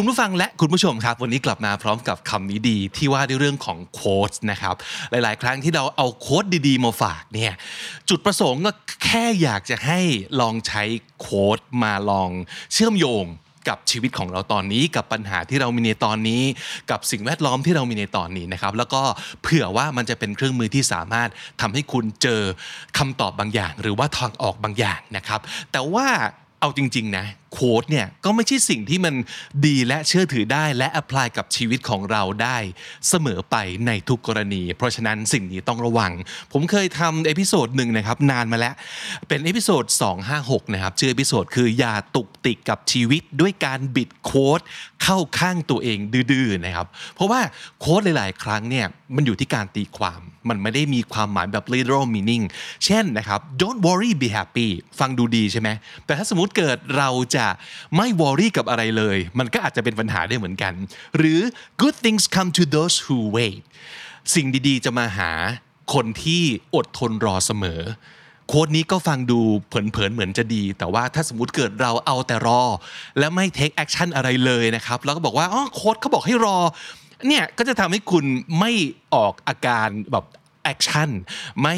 คุณผู้ฟังและคุณผู้ชมครับ วันนี้กลับมาพร้อมกับคำนี้ดีที่ว่าด้วยเรื่องของโค้ดนะครับ หลาย ๆ ครั้งที่เราเอา quote ดี ๆ มาฝากเนี่ยจุดประสงค์ก็แค่อยากจะให้ลองใช้ quote มาลองเชื่อมโยงกับชีวิตของเราตอนนี้กับปัญหาที่เรามีในตอนนี้ กับสิ่งแวดล้อมที่เรามีในตอนนี้นะครับ แล้วก็เผื่อว่ามันจะเป็นเครื่องมือที่สามารถทำให้คุณเจอคำตอบบางอย่าง หรือว่าทางออกบางอย่างนะครับ แต่ว่าเอาจริง ๆ นะ quote เนี่ยก็ไม่ใช่สิ่งที่มันดีและเชื่อถือได้และ apply กับชีวิตของเราได้เสมอไปในทุกกรณี เพราะฉะนั้นสิ่งนี้ต้องระวัง ผมเคยทำ episode หนึ่งนะครับนานมาแล้ว เป็น episode 256นะครับชื่อ episode คืออย่าตุกติกกับชีวิตด้วยการบิด quote เข้าข้างตัวเองดื้อๆนะครับ เพราะว่า quote หลาย ๆ ครั้งเนี่ยมันอยู่ที่การตีความมันไม่ได้มีความหมายแบบ literal meaning เช่นนะครับ don't worry be happy ฟังดูดีใช่ไหมแต่ถ้าสมมติเกิดเราจะไม่ worry กับอะไรเลย มันก็อาจจะเป็นปัญหาได้เหมือนกัน หรือ good things come to those who wait สิ่งดีๆ จะมาหาคนที่อดทนรอเสมอ quote นี้ก็ฟังดูเผินๆเหมือนจะดี แต่ว่าถ้าสมมติเกิดเราเอาแต่รอ และไม่ take action อะไรเลยนะครับแล้วก็บอกว่าอ๋อ quote เขาบอกให้รอเนี่ยก็จะทำให้คุณไม่ออกอาการแบบ action ไม่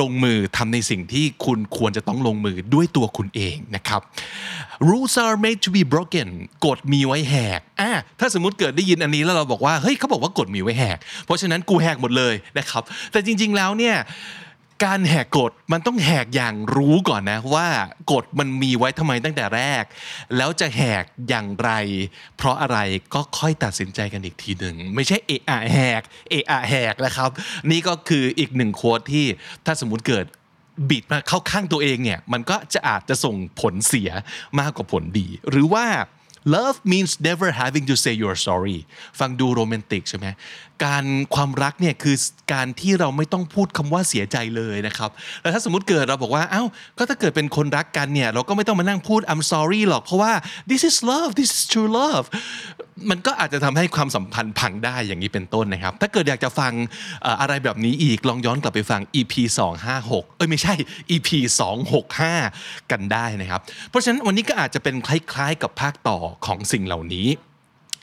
ลงมือทำในสิ่งที่คุณควรจะต้องลงมือด้วยตัวคุณเองนะครับ rules are made to be broken กฎมีไว้แหกอะถ้าสมมติเกิดได้ยินอันนี้แล้วเราบอกว่าเฮ้ยเขาบอกว่ากฎมีไว้แหก เพราะฉะนั้นกูแหกหมดเลยนะครับ แต่จริง ๆแล้วเนี่ย การแหกกฎมันต้องแหกอย่างรู้ก่อนนะว่ากฎมันมีไว้ทำไมตั้งแต่แรก แล้วจะแหกอย่างไร เพราะอะไรก็ค่อยตัดสินใจกันอีกทีหนึ่งไม่ใช่เอะอะแหกเอะอะแหกนะครับ นี่ก็คืออีกหนึ่งโค้ดที่ถ้าสมมุติเกิดบิดมาเข้าข้างตัวเองเนี่ยมันก็จะอาจจะส่งผลเสียมากกว่าผลดี หรือว่า love means never having to say you're sorry ฟังดูโรแมนติกใช่ไหมการความรักเนี่ยคือการที่เราไม่ต้องพูดคำว่าเสียใจเลยนะครับแล้วถ้าสมมติเกิดเราบอกว่าเอ้าก็ถ้าเกิดเป็นคนรักกันเนี่ยเราก็ไม่ต้องมานั่งพูด I'm sorry หรอกเพราะว่า this is love this is true love มันก็อาจจะทำให้ความสัมพันธ์พังได้อย่างนี้เป็นต้นนะครับ ถ้าเกิดอยากจะฟังเอ่ออะไรแบบนี้อีกลองย้อนกลับไปฟัง EP 256เอ้ยไม่ใช่ EP 265 กันได้นะครับ เพราะฉะนั้นวันนี้ก็อาจจะเป็นคล้ายๆ กับภาคต่อของสิ่งเหล่านี้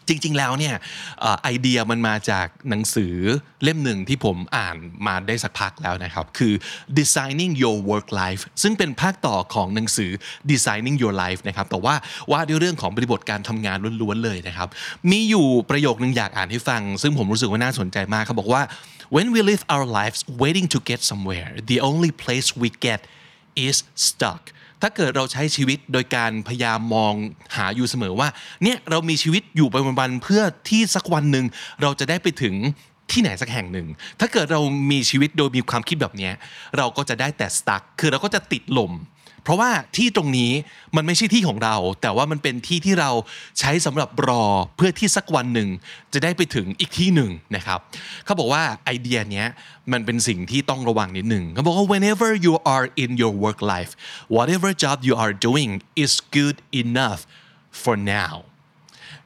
จริง ๆ แล้วเนี่ยอไอเดียมันมาจากหนังสือเล่มหนึ่งที่ผมอ่านมาได้สักพักแล้วนะครับ คือ designing your work life ซึ่งเป็นภาคต่อของหนังสือ designing your life นะครับแต่ว่าว่าด้วยเรื่องของบริบทการทำงานล้วนๆเลยนะครับ มีอยู่ประโยคนึงอยากอ่านให้ฟัง ซึ่งผมรู้สึกว่าน่าสนใจมากเขาบอกว่า when we live our lives waiting to get somewhere the only place we get is stuck ถ้าเกิดเราใช้ชีวิตโดยการพยายามมองหาอยู่เสมอว่า เนี่ยเรามีชีวิตอยู่ไปวันๆเพื่อที่สักวันหนึ่งเราจะได้ไปถึงที่ไหนสักแห่งหนึ่ง ถ้าเกิดเรามีชีวิตโดยมีความคิดแบบนี้เราก็จะได้แต่สตั๊กคือเราก็จะติดลม เพราะว่าที่ตรงนี้มันไม่ใช่ที่ของเรา แต่ว่ามันเป็นที่ที่เราใช้สำหรับรอเพื่อที่สักวันหนึ่งจะได้ไปถึงอีกที่หนึ่งนะครับเขาบอกว่าไอเดียเนี้ยมันเป็นสิ่งที่ต้องระวังนิดหนึ่งเขาบอกว่า whenever you are in your work life whatever job you are doing is good enough for now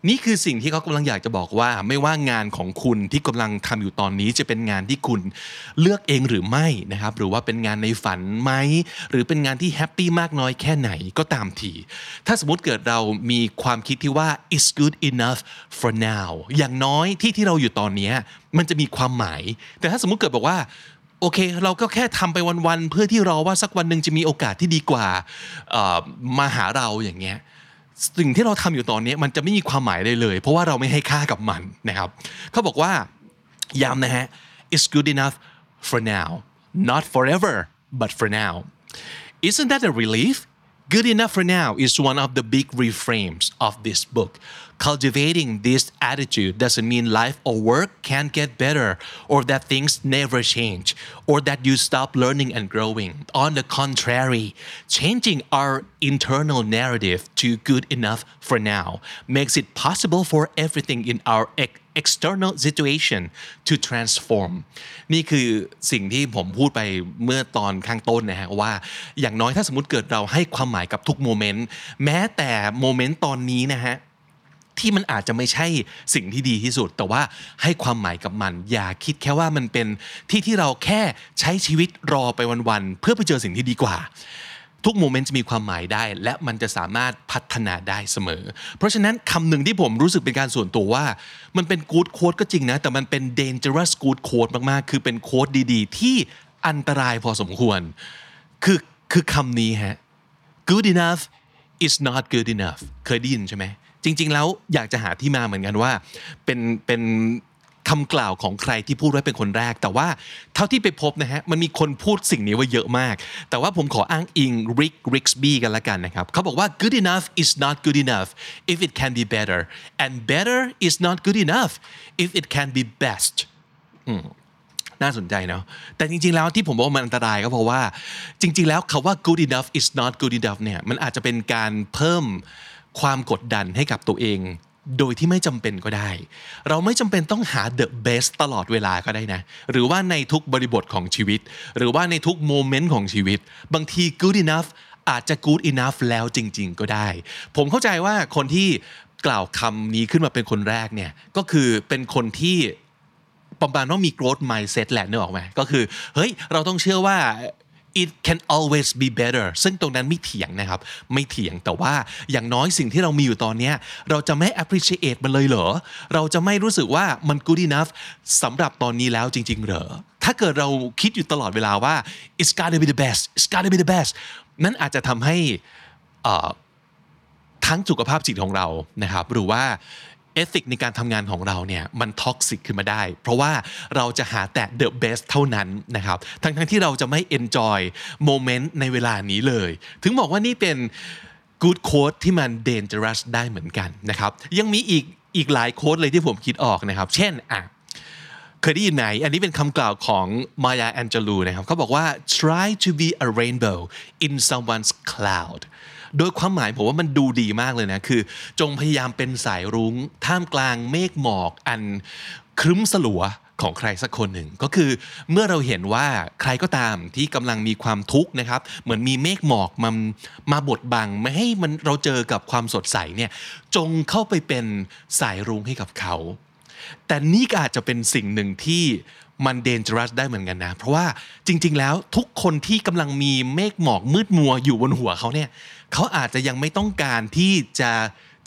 นี่คือสิ่งที่เขากำลังอยากจะบอกว่า ไม่ว่างานของคุณที่กำลังทำอยู่ตอนนี้จะเป็นงานที่คุณเลือกเองหรือไม่นะครับ หรือว่าเป็นงานในฝันไหมหรือเป็นงานที่แฮปปี้มากน้อยแค่ไหนก็ตามที ถ้าสมมติเกิดเรามีความคิดที่ว่า is good enough for now อย่างน้อยที่ที่เราอยู่ตอนนี้มันจะมีความหมาย แต่ถ้าสมมติเกิดบอกว่าโอเค เราก็แค่ทำไปวันๆเพื่อที่รอว่าสักวันหนึ่งจะมีโอกาสที่ดีกว่ามาหาเราอย่างเงี้ย สิ่งที่เราทำอยู่ตอนนี้มันจะไม่มีความหมายเลยเลย เพราะว่าเราไม่ให้ค่ากับมันนะครับเขาบอกว่าย้ำนะฮะ it's good enough for now not forever but for now isn't that a relief good enough for now is one of the big reframes of this book cultivating this attitude doesn't mean life or work can't get better or that things never change or that you stop learning and growing on the contrary changing our internal narrative to good enough for now makes it possible for everything in our external situation to transform นี่คือสิ่งที่ผมพูดไปเมื่อตอนข้างต้นนะฮะว่า อย่างน้อยถ้าสมมติเกิดเราให้ความหมายกับทุก moment แม้แต่ moment ตอนนี้นะฮะ ที่มันอาจจะไม่ใช่สิ่งที่ดีที่สุด แต่ว่าให้ความหมายกับมัน อย่าคิดแค่ว่ามันเป็นที่ที่เราแค่ใช้ชีวิตรอไปวันๆเพื่อไปเจอสิ่งที่ดีกว่า ทุก moment จะมีความหมายได้ และมันจะสามารถพัฒนาได้เสมอ เพราะฉะนั้นคำหนึ่งที่ผมรู้สึกเป็นการส่วนตัวว่า มันเป็นกู๊ดโค้ดก็จริงนะ แต่มันเป็น dangerous good quote มากๆ คือเป็นโค้ดดีๆ ที่อันตรายพอสมควร คือคือคำนี้ฮะ good enough is not good enough เคยได้ยินใช่ไหมจริง ๆ แล้วอยากจะหาที่มาเหมือนกันว่า เป็นเป็นคำกล่าวของใครที่พูดไว้เป็นคนแรก แต่ว่าเท่าที่ไปพบนะฮะมันมีคนพูดสิ่งนี้ไว้เยอะมาก แต่ว่าผมขออ้างอิง Rick Rixby กันละกันนะครับเขาบอกว่า good enough is not good enough if it can be better and better is not good enough if it can be best น่าสนใจเนาะแต่จริง ๆ แล้วที่ผมบอกว่ามันอันตรายก็เพราะว่า จริง ๆ แล้วคาว่า good enough is not good enough เนี่ยมันอาจจะเป็นการเพิ่มความกดดันให้กับตัวเองโดยที่ไม่จำเป็นก็ได้ เราไม่จำเป็นต้องหา the best ตลอดเวลาก็ได้นะ หรือว่าในทุกบริบทของชีวิต หรือว่าในทุกโมเมนต์ของชีวิต บางที good enough อาจจะ good enough แล้วจริง ๆ ก็ได้ ผมเข้าใจว่าคนที่กล่าวคำนี้ขึ้นมาเป็นคนแรกเนี่ย ก็คือเป็นคนที่ ประมาณว่ามี growth mindset แหละเนอะออกไหมก็คือเฮ้ยเราต้องเชื่อว่า it can always be better ซึ่งตรงนั้นไม่เถียงนะครับ ไม่เถียงแต่ว่าอย่างน้อยสิ่งที่เรามีอยู่ตอนนี้เราจะไม่ appreciate มันเลยเหรอ เราจะไม่รู้สึกว่ามัน good enough สำหรับตอนนี้แล้วจริง ๆ เหรอ ถ้าเกิดเราคิดอยู่ตลอดเวลาว่า it's gotta be the best it's gotta be the best นั่นอาจจะทำให้ทั้งสุขภาพจิตของเรานะครับ หรือว่า เอธิกในการทำงานของเราเนี่ยมันท็อกซิกขึ้นมาได้ เพราะว่าเราจะหาแต่ the best เท่านั้นนะครับ ทั้งทั้งที่เราจะไม่ enjoy โมเมนต์ในเวลานี้เลย ถึงบอกว่านี่เป็น good quote ที่มัน dangerous ได้เหมือนกันนะครับ ยังมีอีกอีกหลายโค้ดเลยที่ผมคิดออกนะครับ เช่นอะ เคยได้ยินไหมอันนี้เป็นคำกล่าวของมายาแอนเจลูนะครับเขาบอกว่า try to be a rainbow in someone's cloud โดยความหมายผมว่ามันดูดีมากเลยนะ คือ จงพยายามเป็นสายรุง้ง ท่ามกลางเมฆหมอกอันครึ้มสลัวของใครสักคนหนึ่ง ก็คือเมื่อเราเห็นว่าใครก็ตามที่กำลังมีความทุกข์นะครับ เหมือนมีเมฆหมอกมามาบดบัง ไม่ให้มันเราเจอกับความสดใสเนี่ยจงเข้าไปเป็นสายรุ้งให้กับเขา แต่นี่ก็อาจจะเป็นสิ่งหนึ่งที่มันเดนจ r o u s ได้เหมือนกันนะ เพราะว่าจริง ๆ แล้วทุกคนที่กำลังมีเมฆหมอกมืดมัวอยู่บนหัวเขาเนี่ยเขาอาจจะยังไม่ต้องการที่จะ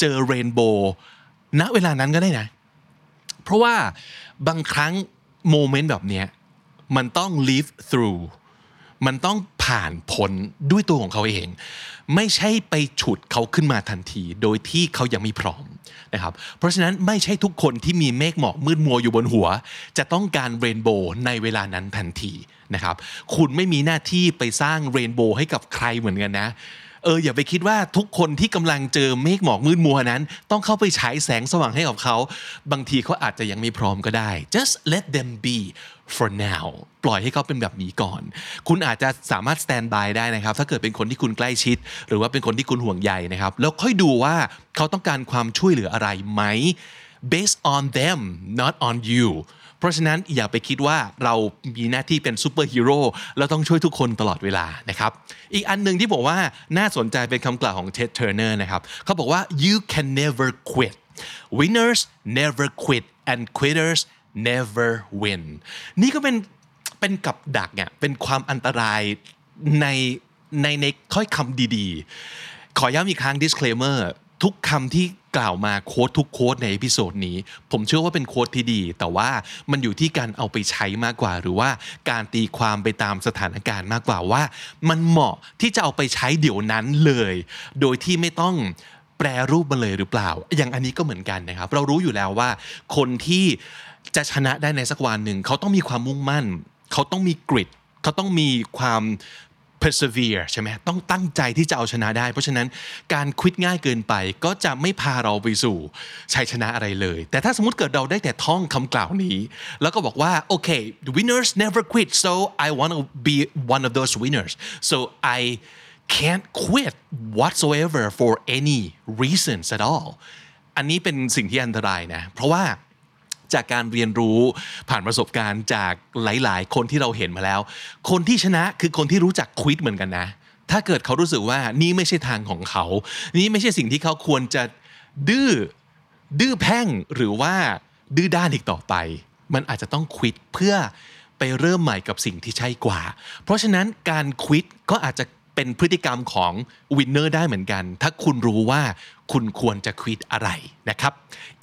เจอเรนโบว์ณเวลานั้นก็ได้นะ เพราะว่าบางครั้งโมเมนต์แบบนี้มันต้อง live through มันต้องผ่านพ้นด้วยตัวของเขาเอง ไม่ใช่ไปฉุดเขาขึ้นมาทันที โดยที่เขายังไม่พร้อมนะครับเพราะฉะนั้นไม่ใช่ทุกคนที่มีเมฆหมอกมืดมัวอยู่บนหัว จะต้องการเรนโบว์ในเวลานั้นทันทีนะครับคุณไม่มีหน้าที่ไปสร้างเรนโบว์ให้กับใครเหมือนกันนะ เอออย่าไปคิดว่าทุกคนที่กำลังเจอเมฆหมอกมืดมัวนั้น ต้องเข้าไปฉายแสงสว่างให้กับเขาบางทีเขาอาจจะยังไม่พร้อมก็ได้ just let them be for now ปล่อยให้เขาเป็นแบบนี้ก่อน คุณอาจจะสามารถ stand by ได้นะครับ ถ้าเกิดเป็นคนที่คุณใกล้ชิด หรือว่าเป็นคนที่คุณห่วงใยนะครับ แล้วค่อยดูว่าเขาต้องการความช่วยเหลืออะไรไหม based on them not on you เพราะฉะนั้นอย่าไปคิดว่าเรามีหน้าที่เป็นซูเปอร์ฮีโร่เราต้องช่วยทุกคนตลอดเวลานะครับอีกอันหนึ่งที่บอกว่าน่าสนใจเป็นคำกล่าวของเท็ดเทอร์เนอร์นะครับเขาบอกว่า you can never quit winners never quit and quitters never win นี่ก็เป็นเป็นกับดักเนี่ยเป็นความอันตรายในในในถ้อยคำดีๆ ขอย้ำอีกครั้ง disclaimer ทุกคำที่ กล่าวมา quote ทุก quote ใน episode นี้ ผมเชื่อว่าเป็น quote ที่ดี แต่ว่ามันอยู่ที่การเอาไปใช้มากกว่า หรือว่าการตีความไปตามสถานการณ์มากกว่าว่า มันเหมาะที่จะเอาไปใช้เดี๋ยวนั้นเลย โดยที่ไม่ต้องแปรรูปมาเลยหรือเปล่า อย่างอันนี้ก็เหมือนกันนะครับ เรารู้อยู่แล้วว่า คนที่จะชนะได้ในสักวันหนึ่งเขาต้องมีความมุ่งมั่น เขาต้องมีกริดเขาต้องมีความ persevere ใช่ไหมต้องตั้งใจที่จะเอาชนะได้ เพราะฉะนั้นการควิดง่ายเกินไปก็จะไม่พาเราไปสู่ชัยชนะอะไรเลย แต่ถ้าสมมติเกิดเราได้แต่ท่องคำกล่าวนี้ แล้วก็บอกว่าโอเค winners never quit so I want to be one of those winners so I can't quit whatsoever for any reasons at all อันนี้เป็นสิ่งที่อันตรายนะ เพราะว่า จากการเรียนรู้ผ่านประสบการณ์จากหลาย ๆ คนที่เราเห็นมาแล้ว คนที่ชนะคือคนที่รู้จักควิดเหมือนกันนะ ถ้าเกิดเขารู้สึกว่านี่ไม่ใช่ทางของเขา นี่ไม่ใช่สิ่งที่เขาควรจะดื้อดื้อแพ่งหรือว่าดื้อด้านอีกต่อไป มันอาจจะต้อง quit เพื่อไปเริ่มใหม่กับสิ่งที่ใช่กว่า เพราะฉะนั้นการ quit ก็อาจจะ เป็นพฤติกรรมของ winner ได้เหมือนกัน ถ้าคุณรู้ว่าคุณควรจะ quit อะไรนะครับ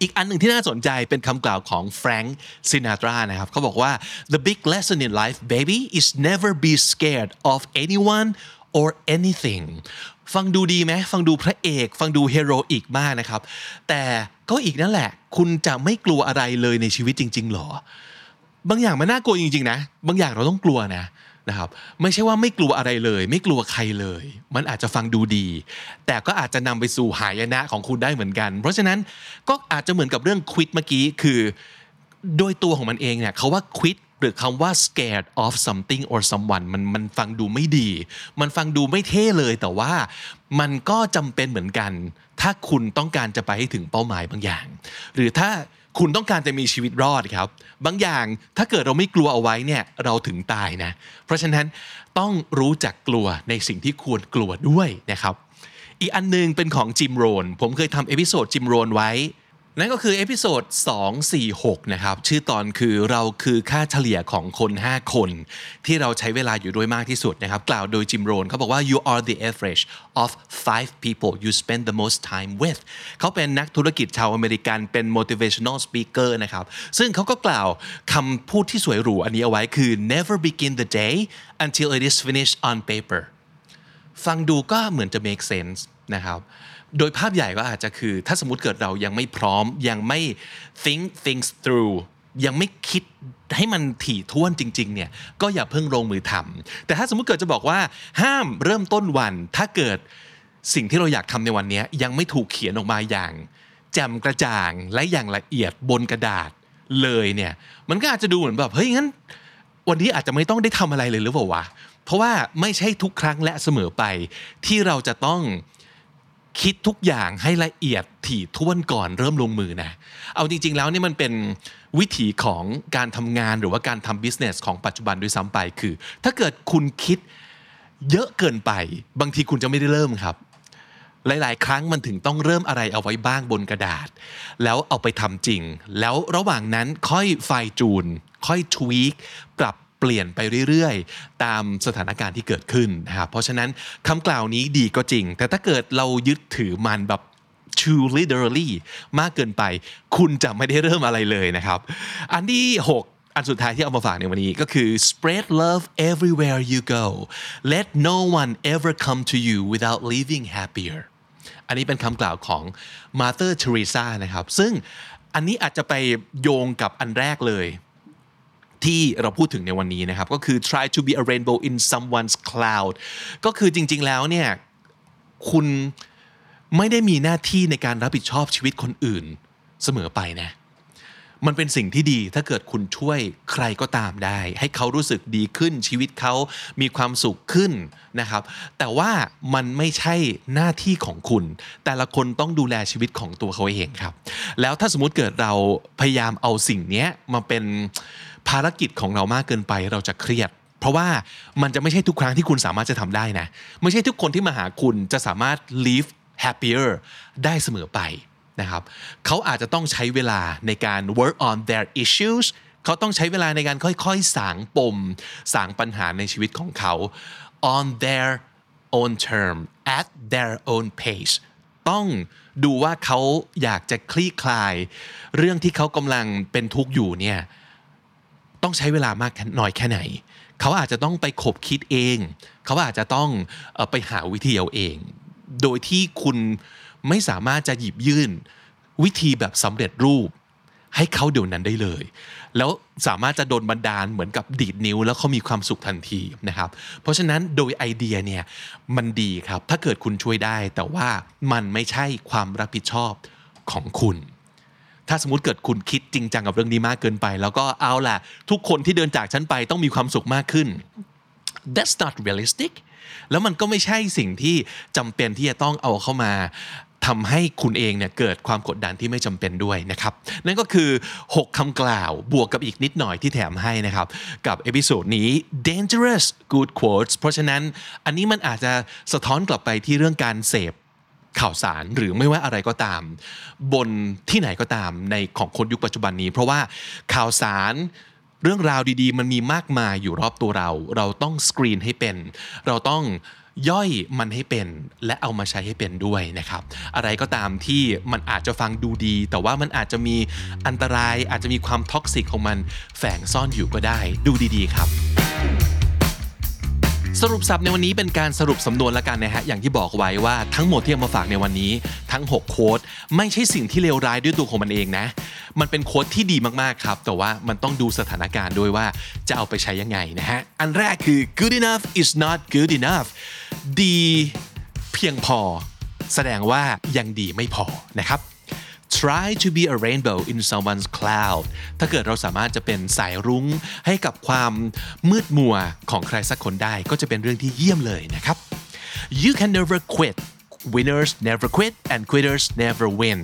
อีกอันหนึ่งที่น่าสนใจเป็นคำกล่าวของแฟรงค์ซินาตรานะครับเขาบอกว่า the big lesson in life baby is never be scared of anyone or anything ฟังดูดีไหมฟังดูพระเอก ฟังดู heroic มากนะครับ แต่ก็อีกนั่นแหละ คุณจะไม่กลัวอะไรเลยในชีวิตจริง ๆ หรอ บางอย่างมันน่ากลัวจริง ๆ นะ บางอย่างเราต้องกลัวนะ นะครับไม่ใช่ว่าไม่กลัวอะไรเลย ไม่กลัวใครเลย มันอาจจะฟังดูดี แต่ก็อาจจะนำไปสู่หายนะของคุณได้เหมือนกัน เพราะฉะนั้นก็อาจจะเหมือนกับเรื่องควิดเมื่อกี้คือ โดยตัวของมันเองเนี่ยเขาว่า quit หรือคำว่า scared of something or someone มันมันฟังดูไม่ดี มันฟังดูไม่เท่เลยแต่ว่ามันก็จำเป็นเหมือนกัน ถ้าคุณต้องการจะไปให้ถึงเป้าหมายบางอย่าง หรือถ้า คุณต้องการจะมีชีวิตรอดครับ บางอย่างถ้าเกิดเราไม่กลัวเอาไว้เนี่ยเราถึงตายนะ เพราะฉะนั้นต้องรู้จักกลัวในสิ่งที่ควรกลัวด้วยนะครับ อีกอันหนึ่งเป็นของจิมโรน ผมเคยทำ episode จิมโรนไว้ นั่นก็คือ episode 246 นะครับ ชื่อตอนคือเราคือค่าเฉลี่ยของคน 5 คน ที่เราใช้เวลาอยู่ด้วยมากที่สุดนะครับ กล่าวโดยจิมโรนเขาบอกว่า you are the average of five people you spend the most time with เขาเป็นนักธุรกิจชาวอเมริกันเป็น motivational speaker นะครับ ซึ่งเขาก็กล่าวคำพูดที่สวยหรูอันนี้เอาไว้คือ never begin the day until it is finished on paper ฟังดูก็เหมือนจะ make sense นะครับโดยภาพใหญ่ก็อาจจะคือ ถ้าสมมติเกิดเรายังไม่พร้อมยังไม่ think things through ยังไม่คิดให้มันถี่ถ้วนจริง ๆ เนี่ยก็อย่าเพิ่งลงมือทำแต่ถ้าสมมติเกิดจะบอกว่า ห้ามเริ่มต้นวัน ถ้าเกิดสิ่งที่เราอยากทำในวันนี้ยังไม่ถูกเขียนออกมาอย่างแจ่มกระจ่างและอย่างละเอียดบนกระดาษเลยเนี่ยมันก็อาจจะดูเหมือนแบบเฮ้ยงั้น วันนี้อาจจะไม่ต้องได้ทำอะไรเลยหรือเปล่าวะ เพราะว่าไม่ใช่ทุกครั้งและเสมอไป ที่เราจะต้องคิดทุกอย่างให้ละเอียดถี่ถ้วนก่อนเริ่มลงมือนะ เอาจริง ๆ แล้วนี่มันเป็นวิถีของการทำงานหรือว่าการทำบิสเนสของปัจจุบันด้วยซ้ำไปคือ ถ้าเกิดคุณคิดเยอะเกินไป บางทีคุณจะไม่ได้เริ่มครับ หลาย ๆ ครั้งมันถึงต้องเริ่มอะไรเอาไว้บ้างบนกระดาษ แล้วเอาไปทำจริง แล้วระหว่างนั้นค่อยไฟจูน ค่อยทวีคปรับ เปลี่ยนไปเรื่อยๆ ตามสถานการณ์ที่เกิดขึ้นนะครับเพราะฉะนั้นคำกล่าวนี้ดีก็จริง แต่ถ้าเกิดเรายึดถือมันแบบ too literally มากเกินไป คุณจะไม่ได้เริ่มอะไรเลยนะครับ อันที่ 6อันสุดท้ายที่เอามาฝากในวันนี้ก็คือ spread love everywhere you go let no one ever come to you without leaving happier อันนี้เป็นคำกล่าวของมาเ h อร์เท e ซ่านะครับ ซึ่งอันนี้อาจจะไปโยงกับอันแรกเลย ที่เราพูดถึงในวันนี้นะครับ ก็คือ try to be a rainbow in someone's cloud ก็คือจริง ๆ แล้วเนี่ยคุณไม่ได้มีหน้าที่ในการรับผิดชอบชีวิตคนอื่นเสมอไปนะมันเป็นสิ่งที่ดีถ้าเกิดคุณช่วยใครก็ตามได้ ให้เขารู้สึกดีขึ้นชีวิตเขามีความสุขขึ้นนะครับ แต่ว่ามันไม่ใช่หน้าที่ของคุณ แต่ละคนต้องดูแลชีวิตของตัวเขาเองครับ แล้วถ้าสมมติเกิดเราพยายามเอาสิ่งนี้มาเป็น ภารกิจของเรามากเกินไปเราจะเครียด เพราะว่ามันจะไม่ใช่ทุกครั้งที่คุณสามารถจะทำได้นะ ไม่ใช่ทุกคนที่มาหาคุณจะสามารถ live happier ได้เสมอไปนะครับเขาอาจจะต้องใช้เวลาในการ work on their issues เขาต้องใช้เวลาในการค่อยๆ สางปม สางปัญหาในชีวิตของเขา on their own term at their own pace ต้องดูว่าเขาอยากจะคลี่คลาย เรื่องที่เขากำลังเป็นทุกข์อยู่เนี่ย ต้องใช้เวลามากน้อยแค่ไหน เขาอาจจะต้องไปขบคิดเอง เขาอาจจะต้องอไปหาวิธีเอาเอง โดยที่คุณไม่สามารถจะหยิบยื่นวิธีแบบสำเร็จรูป ให้เขาเดี๋ยวนั้นได้เลย แล้วสามารถจะโดนบันดาลเหมือนกับดีดนิ้ว แล้วเขามีความสุขทันทีนะครับ เพราะฉะนั้นโดยไอเดียเนี่ยมันดีครับ ถ้าเกิดคุณช่วยได้ แต่ว่ามันไม่ใช่ความรับผิดชอบของคุณ ถ้าสมมติเกิดคุณคิดจริงจังกับเรื่องนี้มากเกินไป แล้วก็เอาล่ะ ทุกคนที่เดินจากฉันไปต้องมีความสุขมากขึ้น that's not realistic แล้วมันก็ไม่ใช่สิ่งที่จำเป็นที่จะต้องเอาเข้ามาทำให้คุณเองเนี่ยเกิดความกดดันที่ไม่จำเป็นด้วยนะครับ นั่นก็คือ 6คำกล่าวบวกกับอีกนิดหน่อยที่แถมให้นะครับ กับ episode นี้ dangerous good quotes เพราะฉะนั้นอันนี้มันอาจจะสะท้อนกลับไปที่เรื่องการเสพ ข่าวสารหรือไม่ว่าอะไรก็ตาม บนที่ไหนก็ตามในของคนยุคปัจจุบันนี้ เพราะว่าข่าวสารเรื่องราวดีๆ มันมีมากมายอยู่รอบตัวเรา เราต้องสกรีนให้เป็น เราต้องย่อยมันให้เป็น และเอามาใช้ให้เป็นด้วยนะครับ อะไรก็ตามที่มันอาจจะฟังดูดี แต่ว่ามันอาจจะมีอันตรายอาจจะมีความ toxic ของมันแฝงซ่อนอยู่ก็ได้ ดูดีๆครับ สรุปศัพท์ในวันนี้เป็นการสรุปสำนวนละกันนะฮะอย่างที่บอกไว้ว่าทั้งหมดที่เอามาฝากในวันนี้ ทั้ง 6 quote ไม่ใช่สิ่งที่เลวร้ายด้วยตัวของมันเองนะ มันเป็น quote ที่ดีมากๆครับ แต่ว่ามันต้องดูสถานการณ์ด้วยว่าจะเอาไปใช้ยังไงนะฮะอันแรกคือ good enough is not good enough ดีเพียงพอ แสดงว่ายังดีไม่พอนะครับ try to be a rainbow in someone's cloud ถ้าเกิดเราสามารถจะเป็นสายรุ้งให้กับความมืดมัวของใครสักคนได้ก็จะเป็นเรื่องที่เยี่ยมเลยนะครับ you can never quit winners never quit and quitters never win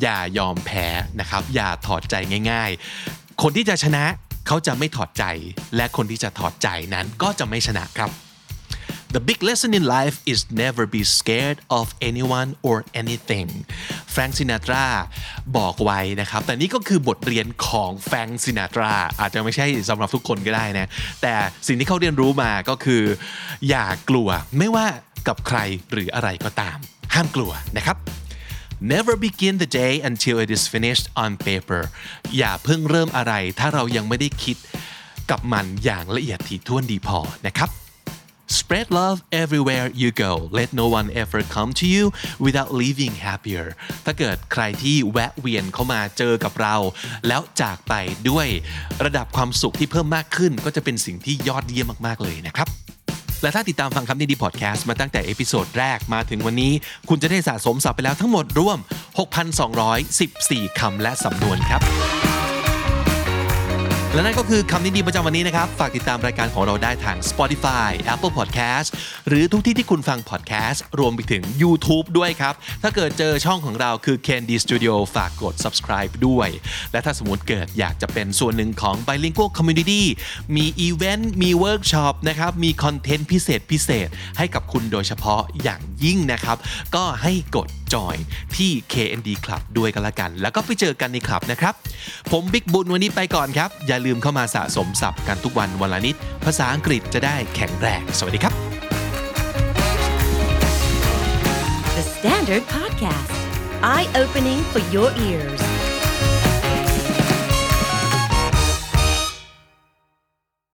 อย่ายอมแพ้นะครับ อย่าถอดใจง่าย ๆ คนที่จะชนะเขาจะไม่ถอดใจ และคนที่จะถอดใจนั้นก็จะไม่ชนะครับ The big lesson in life is never be scared of anyone or anything แฟรงซินาตราบอกไว้นะครับ แต่นี่ก็คือบทเรียนของแฟรงซินาตราอาจจะไม่ใช่สำหรับทุกคนก็ได้นะ แต่สิ่งที่เขาเรียนรู้มาก็คือ อย่ากลัวไม่ว่ากับใครหรืออะไรก็ตาม ห้ามกลัวนะครับ Never begin the day until it is finished on paper อย่าเพิ่งเริ่มอะไร ถ้าเรายังไม่ได้คิดกับมันอย่างละเอียดถี่ถ้วนดีพอนะครับ Spread love everywhere you go. Let no one ever come to you without leaving happier. ถ้าเกิดใครที่แวะเวียนเข้ามาเจอกับเรา แล้วจากไปด้วยระดับความสุขที่เพิ่มมากขึ้น ก็จะเป็นสิ่งที่ยอดเยี่ยมมากๆเลยนะครับและถ้าติดตามฟังคำนี้ดีพอดแคสต์มาตั้งแต่ episode แรกมาถึงวันนี้ คุณจะได้สะสมศัพท์ไปแล้วทั้งหมดรวม 6,214 คำและสำนวนครับ และนั่นก็คือคำนี้ดีประจำวันนี้นะครับ ฝากติดตามรายการของเราได้ทาง Spotify Apple Podcast หรือทุกที่ที่คุณฟัง podcast รวมไปถึง YouTube ด้วยครับ ถ้าเกิดเจอช่องของเราคือ KND Studio ฝากกด subscribe ด้วย และถ้าสมมติเกิดอยากจะเป็นส่วนหนึ่งของ Bilingual Community มีอีเวนต์มีเวิร์กช็อปนะครับมี content พิเศษพิเศษให้กับคุณโดยเฉพาะอย่างยิ่งนะครับ ก็ให้กด จอยที่ KND Club ด้วยกันละกัน แล้วก็ไปเจอกันในคลับนะครับ ผมบิ๊กบุญวันนี้ไปก่อนครับ อย่าลืมเข้ามาสะสมศัพท์กันทุกวันวันละนิด ภาษาอังกฤษจะได้แข็งแรง สวัสดีครับ The Standard Podcast, eye opening for your ears.